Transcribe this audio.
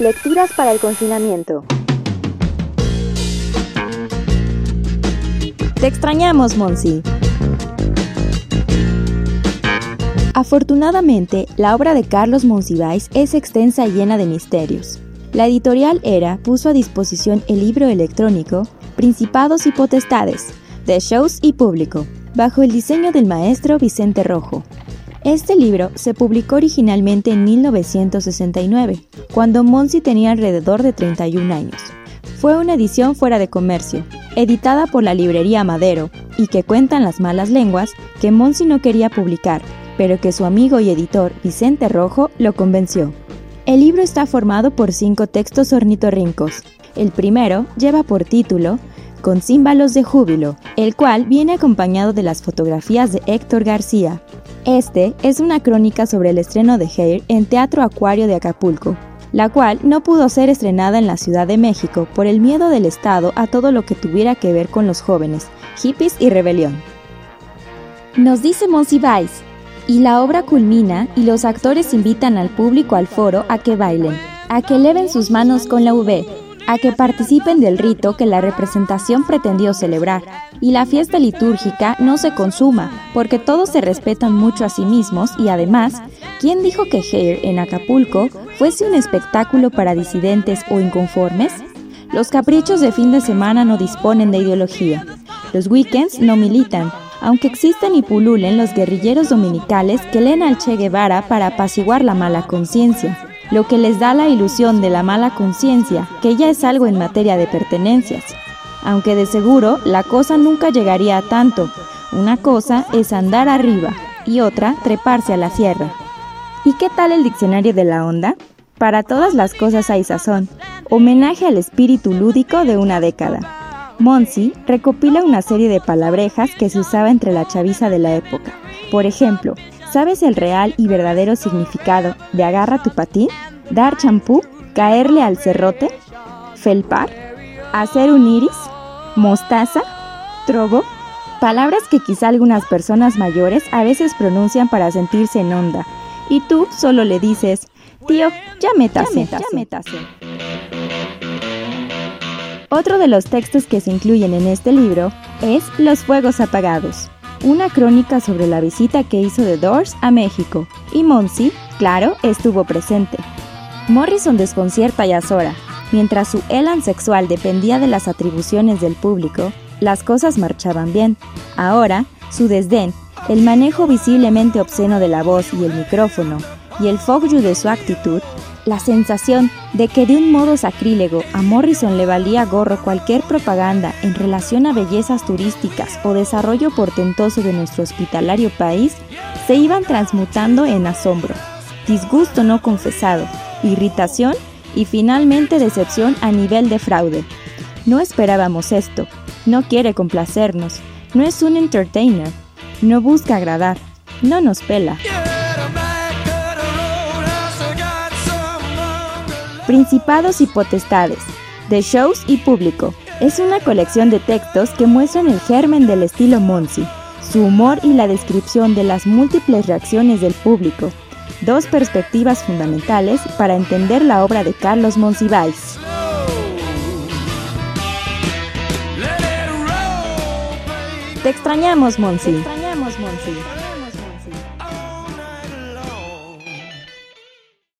Lecturas para el confinamiento. Te extrañamos, Monsi. Afortunadamente, la obra de Carlos Monsiváis es extensa y llena de misterios. La editorial ERA puso a disposición el libro electrónico Principados y Potestades, de Shows y Público, bajo el diseño del maestro Vicente Rojo. Este libro se publicó originalmente en 1969, cuando Monsi tenía alrededor de 31 años. Fue una edición fuera de comercio, editada por la librería Madero, y que cuentan las malas lenguas que Monsi no quería publicar, pero que su amigo y editor Vicente Rojo lo convenció. El libro está formado por cinco textos ornitorrincos. El primero lleva por título Con címbalos de júbilo, el cual viene acompañado de las fotografías de Héctor García. Este es una crónica sobre el estreno de Hair en Teatro Acuario de Acapulco, la cual no pudo ser estrenada en la Ciudad de México por el miedo del Estado a todo lo que tuviera que ver con los jóvenes, hippies y rebelión. Nos dice Monsiváis, y la obra culmina y los actores invitan al público al foro a que bailen, a que eleven sus manos con la V, a que participen del rito que la representación pretendió celebrar. Y la fiesta litúrgica no se consuma, porque todos se respetan mucho a sí mismos y además, ¿quién dijo que Hair en Acapulco fuese un espectáculo para disidentes o inconformes? Los caprichos de fin de semana no disponen de ideología. Los weekends no militan, aunque existen y pululen los guerrilleros dominicales que leen al Che Guevara para apaciguar la mala conciencia lo que les da la ilusión de la mala conciencia, que ya es algo en materia de pertenencias. Aunque de seguro la cosa nunca llegaría a tanto. Una cosa es andar arriba y otra treparse a la sierra. ¿Y qué tal el diccionario de la onda? Para todas las cosas hay sazón. Homenaje al espíritu lúdico de una década. Monsi recopila una serie de palabrejas que se usaba entre la chaviza de la época. Por ejemplo, ¿Sabes el real y verdadero significado de agarra tu patín? Dar champú, caerle al cerrote, felpar, hacer un iris, mostaza, trobo, palabras que quizá algunas personas mayores a veces pronuncian para sentirse en onda, y tú solo le dices, tío, ya métase, ya métase. Otro de los textos que se incluyen en este libro es Los Fuegos Apagados una crónica sobre la visita que hizo The Doors a México, y Monsi, claro, estuvo presente. Morrison desconcierta a Zora. Mientras su elan sexual dependía de las atribuciones del público, las cosas marchaban bien. Ahora, su desdén, el manejo visiblemente obsceno de la voz y el micrófono, y el fuck de su actitud, la sensación de que de un modo sacrílego a Morrison le valía gorro cualquier propaganda en relación a bellezas turísticas o desarrollo portentoso de nuestro hospitalario país se iban transmutando en asombro, disgusto no confesado, irritación y finalmente decepción a nivel de fraude. No esperábamos esto, no quiere complacernos, no es un entertainer, no busca agradar, no nos pela. Principados y Potestades, de Shows y Público. Es una colección de textos que muestran el germen del estilo Monsi, su humor y la descripción de las múltiples reacciones del público, dos perspectivas fundamentales para entender la obra de Carlos Monsiváis. Te extrañamos, Monsi. Te extrañamos, Monsi.